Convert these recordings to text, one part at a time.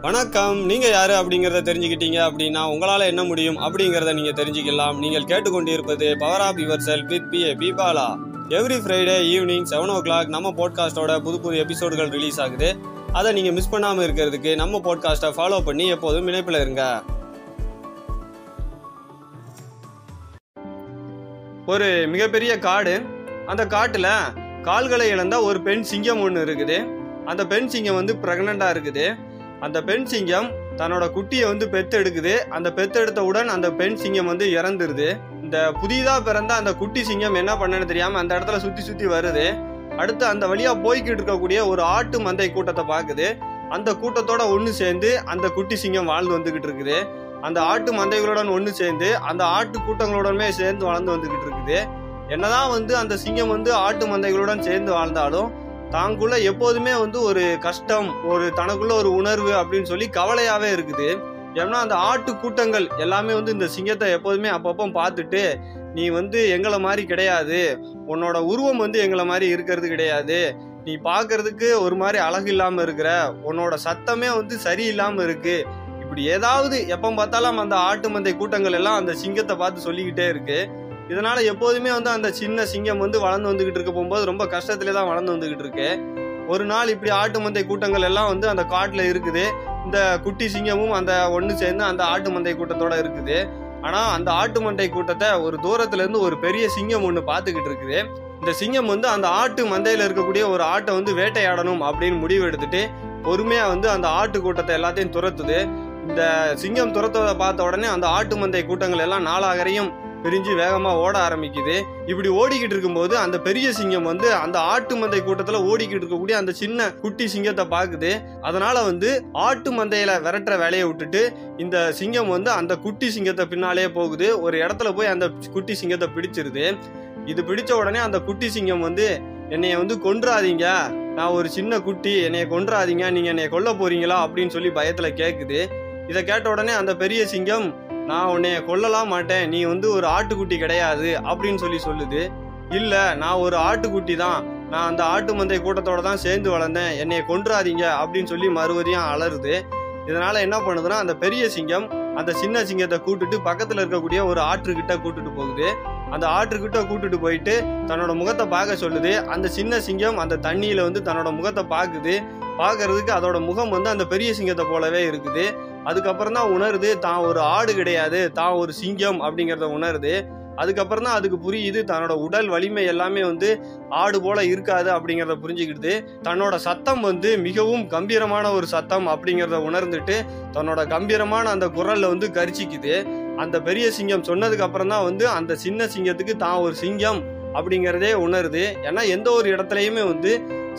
வணக்கம். நீங்க யாரு அப்படிங்கறத தெரிஞ்சுக்கிட்டீங்க அப்படின்னா உங்களால என்ன முடியும் அப்படிங்கறத நீங்க தெரிஞ்சுக்கலாம். நீங்கள் கேட்டுக்கொண்டிருப்பது power of yourself with B A பீபாலா every Friday evening seven o'clock நம்ம பாட்காஸ்டோட புது புது எபிசோடுகள் ரிலீஸ் ஆகுது. அதை நீங்க மிஸ் பண்ணாம இருக்கிறதுக்கு நம்ம பாட்காஸ்ட்டை ஃபாலோ பண்ணி எப்போதும் இணைப்பில் இருங்க. ஒரு மிகப்பெரிய காடு. அந்த காட்டில் கால்களை இழந்த ஒரு பெண் சிங்கம் ஒன்று இருக்குது. அந்த பெண் சிங்கம் வந்து ப்ரெக்னெண்ட்டாக இருக்குது. அந்த பெண் சிங்கம் தன்னோட குட்டியை வந்து பெத்தெடுக்குது. அந்த பெத்தெடுத்தவுடன் அந்த பெண் சிங்கம் வந்து இறந்துருது. இந்த புதிதாக பிறந்த அந்த குட்டி சிங்கம் என்ன பண்ணன்னு தெரியாம அந்த இடத்துல சுத்தி சுத்தி வருது. அடுத்து அந்த வழியா போய்கிட்டு இருக்கக்கூடிய ஒரு ஆட்டு மந்தை கூட்டத்தை பார்க்குது. அந்த கூட்டத்தோட ஒன்று சேர்ந்து அந்த குட்டி சிங்கம் வாழ்ந்து வந்துகிட்டு இருக்குது. அந்த ஆட்டு மந்தைகளுடன் ஒன்று சேர்ந்து அந்த ஆட்டு கூட்டங்களுடனே சேர்ந்து வளர்ந்து வந்துகிட்டு இருக்குது. என்னதான் வந்து அந்த சிங்கம் வந்து ஆட்டு மந்தைகளுடன் சேர்ந்து வாழ்ந்தாலும் தாங்குள்ள எப்போதுமே வந்து ஒரு கஷ்டம் ஒரு தனக்குள்ள ஒரு உணர்வு அப்படின்னு சொல்லி கவலையாவே இருக்குது. ஏன்னா அந்த ஆட்டு கூட்டங்கள் எல்லாமே வந்து இந்த சிங்கத்தை எப்போதுமே அப்பப்போ பார்த்துட்டு நீ வந்து எங்களை மாதிரி கிடையாது. உன்னோட உருவம் வந்து எங்களை மாதிரி இருக்கிறது கிடையாது. நீ பார்க்கறதுக்கு ஒரு மாதிரி அழகு இல்லாமல் இருக்கிற உன்னோட சத்தமே வந்து சரியில்லாமல் இருக்கு. இப்படி ஏதாவது எப்போ பார்த்தாலும் அந்த ஆட்டு மந்தை கூட்டங்கள் எல்லாம் அந்த சிங்கத்தை பார்த்து சொல்லிக்கிட்டே இருக்குது இதனால எப்போதுமே வந்து அந்த சின்ன சிங்கம் வந்து வளர்ந்து வந்துகிட்டு இருக்க போகும்போது ரொம்ப கஷ்டத்திலே தான் வளர்ந்து வந்துகிட்டு இருக்கு. ஒரு நாள் இப்படி ஆட்டு மந்தை கூட்டங்கள் எல்லாம் வந்து அந்த காட்டில் இருக்குது. இந்த குட்டி சிங்கமும் அந்த ஒன்று சேர்ந்து அந்த ஆட்டு மந்தை கூட்டத்தோட இருக்குது. ஆனால் அந்த ஆட்டு மந்தை கூட்டத்தை ஒரு தூரத்துலேருந்து ஒரு பெரிய சிங்கம் ஒன்று பார்த்துக்கிட்டு இருக்குது. இந்த சிங்கம் வந்து அந்த ஆட்டு மந்தையில் இருக்கக்கூடிய ஒரு ஆட்டை வந்து வேட்டையாடணும் அப்படின்னு முடிவு எடுத்துட்டு பொறுமையாக வந்து அந்த ஆட்டு கூட்டத்தை எல்லாத்தையும் துரத்துது. இந்த சிங்கம் துரத்துவதை பார்த்த உடனே அந்த ஆட்டு மந்தை கூட்டங்கள் எல்லாம் நாலாகரையும் பிரிஞ்சு வேகமாக ஓட ஆரம்பிக்குது. இப்படி ஓடிக்கிட்டு இருக்கும்போது அந்த பெரிய சிங்கம் வந்து அந்த ஆட்டு மந்தை கூட்டத்தில் ஓடிக்கிட்டு இருக்கக்கூடிய அந்த சின்ன குட்டி சிங்கத்தை பார்க்குது. அதனால் வந்து ஆட்டு மந்தையில் விரட்டுற வேலையை விட்டுட்டு இந்த சிங்கம் வந்து அந்த குட்டி சிங்கத்தை பின்னாலே போகுது. ஒரு இடத்துல போய் அந்த குட்டி சிங்கத்தை பிடிச்சிருது. இது பிடிச்ச உடனே அந்த குட்டி சிங்கம் வந்து என்னைய வந்து கொன்றாதீங்க. நான் ஒரு சின்ன குட்டி என்னைய கொன்றாதீங்க. நீங்கள் என்னைய கொல்ல போறீங்களா அப்படின்னு சொல்லி பயத்தில் கேட்குது இதை கேட்ட உடனே அந்த பெரிய சிங்கம் நான் உன்னைய கொல்லலாம் மாட்டேன். நீ வந்து ஒரு ஆட்டுக்குட்டி கிடையாது அப்படின்னு சொல்லி சொல்லுது. இல்லை நான் ஒரு ஆட்டுக்குட்டி தான். நான் அந்த ஆட்டு மந்தை கூட்டத்தோட தான் சேர்ந்து வளர்ந்தேன். என்னைய கொன்றாதீங்க அப்படின்னு சொல்லி மறுபடியும் அலறுது. இதனால் என்ன பண்ணுதுன்னா அந்த பெரிய சிங்கம் அந்த சின்ன சிங்கத்தை கூட்டுட்டு பக்கத்தில் இருக்கக்கூடிய ஒரு ஆற்றுக்கிட்ட கூட்டுட்டு போகுது. அந்த ஆற்றுக்கிட்ட கூட்டுட்டு போயிட்டு தன்னோட முகத்தை பார்க்க சொல்லுது. அந்த சின்ன சிங்கம் அந்த தண்ணியில் வந்து தன்னோட முகத்தை பார்க்குது. பார்க்கறதுக்கு அதோட முகம் வந்து அந்த பெரிய சிங்கத்தை போலவே இருக்குது. அதுக்கப்புறம் தான் உணருது. தான் ஒரு ஆடு கிடையாது. தான் ஒரு சிங்கம் அப்படிங்கிறத உணருது. அதுக்கப்புறம் தான் அதுக்கு புரியுது. தன்னோட உடல் வலிமை எல்லாமே வந்து ஆடு போல இருக்காது அப்படிங்கிறத புரிஞ்சுக்கிட்டு தன்னோட சத்தம் வந்து மிகவும் கம்பீரமான ஒரு சத்தம் அப்படிங்கிறத உணர்ந்துட்டு தன்னோட கம்பீரமான அந்த குரல்ல வந்து கரிச்சிக்குது. அந்த பெரிய சிங்கம் சொன்னதுக்கு அப்புறம் தான் வந்து அந்த சின்ன சிங்கத்துக்கு தான் ஒரு சிங்கம் அப்படிங்கிறதே உணருது. ஏன்னா எந்த ஒரு இடத்துலையுமே வந்து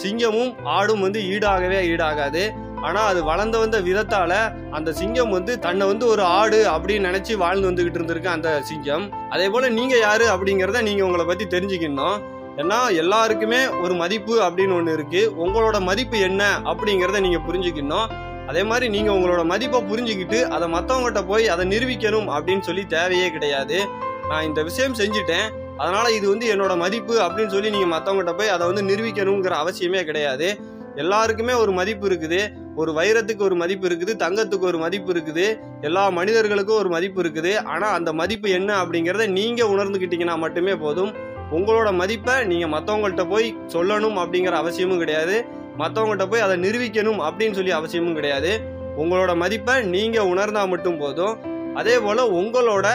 சிங்கமும் ஆடும் வந்து ஈடாகவே ஈடாகாது. ஆனா அது வளர்ந்து வந்த விதத்தால அந்த சிங்கம் வந்து தன்னை வந்து ஒரு ஆடு அப்படின்னு நினைச்சு வாழ்ந்து வந்துகிட்டு இருந்திருக்கு அந்த சிங்கம். அதே போல நீங்க யாரு அப்படிங்கிறத நீங்க உங்களை பத்தி தெரிஞ்சுக்கணும். ஏன்னா எல்லாருக்குமே ஒரு மதிப்பு அப்படின்னு ஒன்று இருக்கு. உங்களோட மதிப்பு என்ன அப்படிங்கிறத நீங்க புரிஞ்சுக்கணும். அதே மாதிரி நீங்க உங்களோட மதிப்பை புரிஞ்சுக்கிட்டு அதை மற்றவங்ககிட்ட போய் அதை நிரூபிக்கணும் அப்படின்னு சொல்லி தேவையே கிடையாது. நான் இந்த விஷயம் செஞ்சுட்டேன். அதனால இது வந்து என்னோட மதிப்பு அப்படின்னு சொல்லி நீங்க மற்றவங்ககிட்ட போய் அதை வந்து நிரூபிக்கணுங்கிற அவசியமே கிடையாது. எல்லாருக்குமே ஒரு மதிப்பு இருக்குது. ஒரு வைரத்துக்கு ஒரு மதிப்பு இருக்குது. தங்கத்துக்கு ஒரு மதிப்பு இருக்குது. எல்லா மனிதர்களுக்கும் ஒரு மதிப்பு இருக்குது. ஆனால் அந்த மதிப்பு என்ன அப்படிங்கிறத நீங்கள் உணர்ந்துக்கிட்டீங்கன்னா மட்டுமே போதும். உங்களோட மதிப்பை நீங்கள் மற்றவங்கள்ட்ட போய் சொல்லணும் அப்படிங்கிற அவசியமும் கிடையாது. மற்றவங்கள்ட்ட போய் அதை நிரூபிக்கணும் அப்படின்னு சொல்லி அவசியமும் கிடையாது. உங்களோட மதிப்பை நீங்கள் உணர்ந்தால் மட்டும் போதும். அதே போல் உங்களோட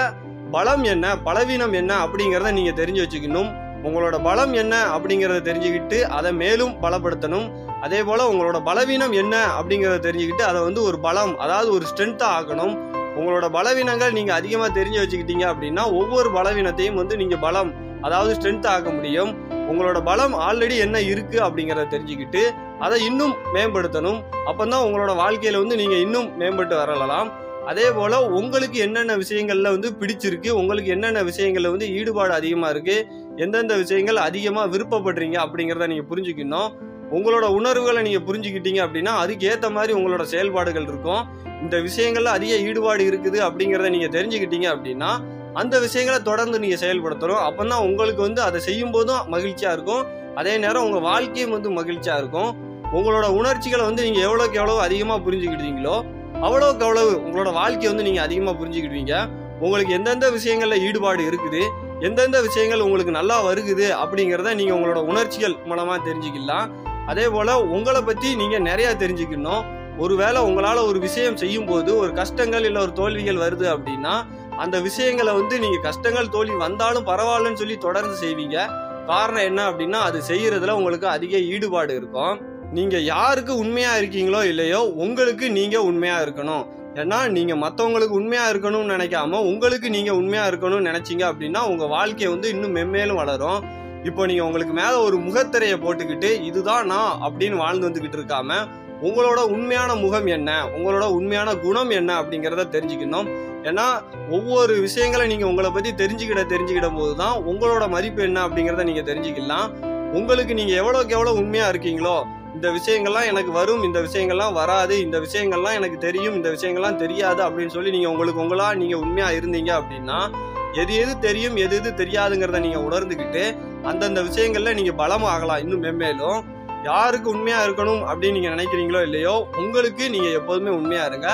பலம் என்ன பலவீனம் என்ன அப்படிங்கிறத நீங்கள் தெரிஞ்சு வச்சுக்கணும். உங்களோட பலம் என்ன அப்படிங்கிறத தெரிஞ்சுக்கிட்டு அதை மேலும் பலப்படுத்தணும். அதே போல் உங்களோட பலவீனம் என்ன அப்படிங்கிறத தெரிஞ்சுக்கிட்டு அதை வந்து ஒரு பலம் அதாவது ஒரு ஸ்ட்ரென்த்தாக ஆக்கணும். உங்களோட பலவீனங்கள் நீங்கள் அதிகமாக தெரிஞ்சு வச்சுக்கிட்டீங்க அப்படின்னா ஒவ்வொரு பலவீனத்தையும் வந்து நீங்கள் பலம் அதாவது ஸ்ட்ரென்த் ஆக்க முடியும். உங்களோட பலம் ஆல்ரெடி என்ன இருக்குது அப்படிங்கிறத தெரிஞ்சுக்கிட்டு அதை இன்னும் மேம்படுத்தணும். அப்போ தான் உங்களோட வாழ்க்கையில் வந்து நீங்கள் இன்னும் மேம்பட்டு வரலாம். அதே போல் உங்களுக்கு என்னென்ன விஷயங்களில் வந்து பிடிச்சிருக்கு உங்களுக்கு என்னென்ன விஷயங்களில் வந்து ஈடுபாடு அதிகமாக இருக்குது எந்தெந்த விஷயங்கள் அதிகமாக விருப்பப்படுறீங்க அப்படிங்கிறத நீங்கள் புரிஞ்சுக்கணும். உங்களோட உணர்வுகளை நீங்கள் புரிஞ்சுக்கிட்டீங்க அப்படின்னா அதுக்கேற்ற மாதிரி உங்களோட செயல்பாடுகள் இருக்கும். இந்த விஷயங்கள்ல அதிக ஈடுபாடு இருக்குது அப்படிங்கிறத நீங்கள் தெரிஞ்சுக்கிட்டீங்க அப்படின்னா அந்த விஷயங்களை தொடர்ந்து நீங்கள் செயல்படுத்தணும். அப்பதான் உங்களுக்கு வந்து அதை செய்யும் போதும் மகிழ்ச்சியாக இருக்கும். அதே நேரம் உங்கள் வாழ்க்கையும் வந்து மகிழ்ச்சியாக இருக்கும். உங்களோட உணர்ச்சிகளை வந்து நீங்கள் எவ்வளோக்கு எவ்வளோ அதிகமாக புரிஞ்சுக்கிட்டீங்களோ அவ்வளோக்கு அவ்வளவு உங்களோட வாழ்க்கையை வந்து நீங்கள் அதிகமாக புரிஞ்சுக்கிடுவீங்க. உங்களுக்கு எந்தெந்த விஷயங்களில் ஈடுபாடு இருக்குது எந்தெந்த விஷயங்கள் உங்களுக்கு நல்லா வருகுது அப்படிங்கிறத நீங்கள் உங்களோட உணர்ச்சிகள் மூலமாக தெரிஞ்சுக்கலாம் அதே போல் உங்களை பற்றி நீங்கள் நிறையா தெரிஞ்சுக்கணும். ஒருவேளை உங்களால் ஒரு விஷயம் செய்யும் போது ஒரு கஷ்டங்கள் இல்லை ஒரு தோல்விகள் வருது அப்படின்னா அந்த விஷயங்களை வந்து நீங்கள் கஷ்டங்கள் தோல்வி வந்தாலும் பரவாயில்லன்னு சொல்லி தொடர்ந்து செய்வீங்க. காரணம் என்ன அப்படின்னா அது செய்கிறதுல உங்களுக்கு அதிக ஈடுபாடு இருக்கும். நீங்கள் யாருக்கு உண்மையாக இருக்கீங்களோ இல்லையோ உங்களுக்கு நீங்கள் உண்மையாக இருக்கணும். ஏன்னா நீங்கள் மற்றவங்களுக்கு உண்மையாக இருக்கணும்னு நினைக்காம உங்களுக்கு நீங்கள் உண்மையாக இருக்கணும்னு நினச்சிங்க அப்படின்னா உங்கள் வாழ்க்கையை வந்து இன்னும் மென்மேலும் வளரும். இப்போ நீங்கள் உங்களுக்கு மேலே ஒரு முகத்திரையை போட்டுக்கிட்டு இதுதான் நான் அப்படின்னு வாழ்ந்து வந்துக்கிட்டு இருக்காம உங்களோட உண்மையான முகம் என்ன? உங்களோட உண்மையான குணம் என்ன? அப்படிங்கிறத தெரிஞ்சுக்கணும். ஏன்னா ஒவ்வொரு விஷயங்களை நீங்கள் உங்களை பற்றி தெரிஞ்சுக்கிட தெரிஞ்சுக்கிட போது தான் உங்களோட மதிப்பு என்ன அப்படிங்கிறத நீங்கள் தெரிஞ்சுக்கலாம். உங்களுக்கு நீங்கள் எவ்வளோக்கு எவ்வளோ உண்மையாக இருக்கீங்களோ இந்த விஷயங்கள்லாம் எனக்கு வரும் இந்த விஷயங்கள்லாம் வராது இந்த விஷயங்கள்லாம் எனக்கு தெரியும் இந்த விஷயங்கள்லாம் தெரியாது அப்படின்னு சொல்லி நீங்கள் உங்களுக்கு உங்களா நீங்கள் உண்மையாக இருந்தீங்க அப்படின்னா எது எது தெரியும் எது எது தெரியாதுங்கிறத நீங்கள் உணர்ந்துக்கிட்டு அந்தந்த விஷயங்களில் நீங்கள் பலமாகலாம் இன்னும் மென்மேலும். யாருக்கு உண்மையாக இருக்கணும் அப்படின்னு நீங்கள் நினைக்கிறீங்களோ இல்லையோ உங்களுக்கு நீங்கள் எப்போதுமே உண்மையாக இருங்க.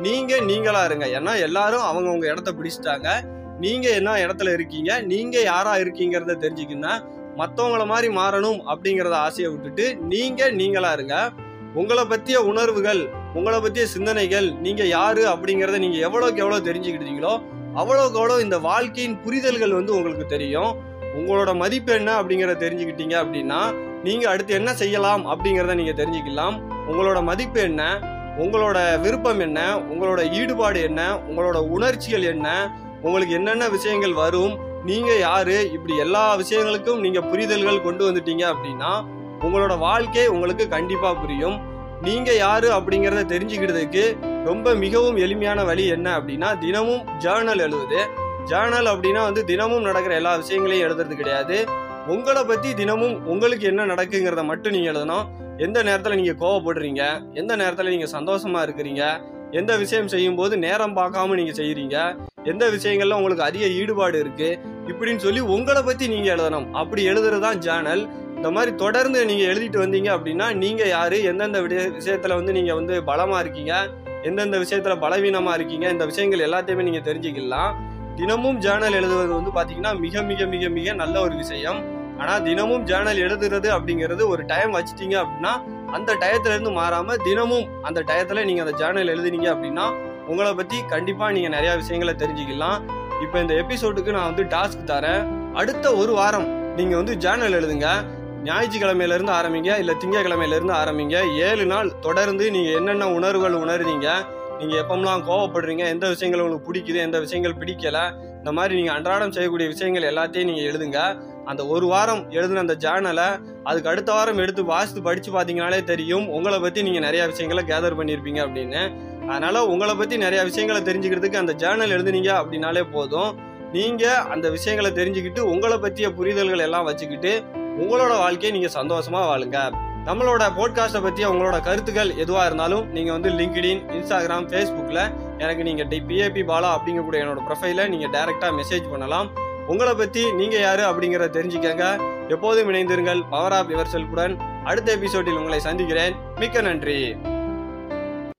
நீங்கள் நீங்களாக இருங்க. ஏன்னா எல்லாரும் அவங்க இடத்த பிடிச்சிட்டாங்க. நீங்கள் என்ன இடத்துல இருக்கீங்க? நீங்கள் யாராக இருக்கீங்கிறத தெரிஞ்சுக்கணும் மற்றவங்கள மாதிரி மாறணும் அப்படிங்கிறத ஆசையை விட்டுட்டு நீங்கள் நீங்களா இருங்க. உங்களை பற்றிய உணர்வுகள் உங்களை பற்றிய சிந்தனைகள் நீங்கள் யார் அப்படிங்கிறத நீங்கள் எவ்வளோக்கு எவ்வளோ தெரிஞ்சுக்கிட்டீங்களோ அவ்வளோக்கு அவ்வளோ இந்த வாழ்க்கையின் புரிதல்கள் வந்து உங்களுக்கு தெரியும். உங்களோட மதிப்பு என்ன அப்படிங்கிறத தெரிஞ்சுக்கிட்டீங்க அப்படின்னா நீங்கள் அடுத்து என்ன செய்யலாம் அப்படிங்கிறத நீங்கள் தெரிஞ்சுக்கலாம். உங்களோட மதிப்பு என்ன உங்களோட விருப்பம் என்ன உங்களோட ஈடுபாடு என்ன உங்களோட உணர்ச்சிகள் என்ன உங்களுக்கு என்னென்ன விஷயங்கள் வரும் நீங்கள் யார்? இப்படி எல்லா விஷயங்களுக்கும் நீங்கள் புரிதல்கள் கொண்டு வந்துட்டீங்க அப்படின்னா உங்களோட வாழ்க்கை உங்களுக்கு கண்டிப்பாக புரியும். நீங்கள் யார் அப்படிங்கிறத தெரிஞ்சுக்கிறதுக்கு ரொம்ப மிகவும் எளிமையான வழி என்ன அப்படின்னா தினமும் ஜேர்னல் எழுதுது. ஜேர்னல் அப்படின்னா வந்து தினமும் நடக்கிற எல்லா விஷயங்களையும் எழுதுறது கிடையாது. உங்களை பற்றி தினமும் உங்களுக்கு என்ன நடக்குங்கிறத மட்டும் நீங்கள் எழுதணும். எந்த நேரத்தில் நீங்கள் கோவப்படுறீங்க? எந்த நேரத்தில் நீங்கள் சந்தோஷமாக இருக்கிறீங்க? எந்த விஷயம் செய்யும்போது நேரம் பார்க்காம நீங்கள் செய்கிறீங்க எந்த விஷயங்கள்ல உங்களுக்கு அதிக ஈடுபாடு இருக்குது இப்படின்னு சொல்லி உங்களை பத்தி நீங்க எழுதணும். அப்படி எழுதுறதுதான் ஜேர்னல் இந்த மாதிரி தொடர்ந்து நீங்க எழுதிட்டு வந்தீங்க அப்படின்னா நீங்க யாரு? எந்தெந்த விட- விஷயத்துல வந்து நீங்க வந்து பலமா இருக்கீங்க? எந்தெந்த விஷயத்துல பலவீனமா இருக்கீங்க? இந்த விஷயங்கள் எல்லாத்தையுமே நீங்க தெரிஞ்சுக்கலாம். தினமும் ஜேர்னல் எழுதுவது வந்து பாத்தீங்கன்னா மிக மிக மிக மிக நல்ல ஒரு விஷயம். ஆனா தினமும் ஜேர்னல் எழுதுறது அப்படிங்கிறது ஒரு டைம் வச்சுட்டீங்க அப்படின்னா அந்த டயத்துல இருந்து மாறாம தினமும் அந்த டயத்துல நீங்க அந்த ஜேர்னல் எழுதுனீங்க அப்படின்னா உங்களை பத்தி கண்டிப்பா நீங்க நிறைய விஷயங்களை தெரிஞ்சுக்கலாம். இப்போ இந்த எபிசோடுக்கு நான் வந்து டாஸ்க் தரேன். அடுத்த ஒரு வாரம் நீங்கள் வந்து ஜேர்னல் எழுதுங்க. ஞாயிற்றுக்கிழமையிலேருந்து ஆரம்பிங்க இல்லை திங்கக்கிழமையிலேருந்து ஆரம்பிங்க. ஏழு நாள் தொடர்ந்து நீங்கள் என்னென்ன உணர்வுகள் உணர்றீங்க நீங்கள் எப்பமெல்லாம் கோவப்படுறீங்க எந்த விஷயங்கள் உங்களுக்கு பிடிக்குது எந்த விஷயங்கள் பிடிக்கலை இந்த மாதிரி நீங்கள் அன்றாடம் செய்யக்கூடிய விஷயங்கள் எல்லாத்தையும் நீங்கள் எழுதுங்க. அந்த ஒரு வாரம் எழுதின அந்த ஜேர்னலை அதுக்கு அடுத்த வாரம் எடுத்து வாசித்து படித்து பார்த்தீங்கனாலே தெரியும். உங்களை பற்றி நீங்கள் நிறையா விஷயங்களை கேதர் பண்ணியிருப்பீங்க அப்படின்னு. அதனால் உங்களை பற்றி நிறையா விஷயங்களை தெரிஞ்சுக்கிறதுக்கு அந்த ஜேர்னல் எழுதுனீங்க அப்படின்னாலே போதும். நீங்கள் அந்த விஷயங்களை தெரிஞ்சுக்கிட்டு உங்களை பற்றிய புரிதல்கள் எல்லாம் வச்சுக்கிட்டு உங்களோட வாழ்க்கையை நீங்கள் சந்தோஷமாக வாழுங்க. நம்மளோட போட்காஸ்ட்டை பற்றி உங்களோட கருத்துக்கள் எதுவாக இருந்தாலும் நீங்கள் வந்து லிங்க்டின் இன்ஸ்டாகிராம் ஃபேஸ்புக்கில் எனக்கு நீங்க பிஏபி பாலா அப்படிங்கக்கூடிய என்னோட ப்ரொஃபைல நீங்கள் டைரெக்டாக மெசேஜ் பண்ணலாம். உங்களை பத்தி நீங்க யாரு அப்படிங்கறத தெரிஞ்சுக்கங்க. எப்போதும் இணைந்திருங்கள் பவர் ஆஃப் யுவர் செல்ஃபுடன் அடுத்த எபிசோடில் உங்களை சந்திக்கிறேன். மிக்க நன்றி.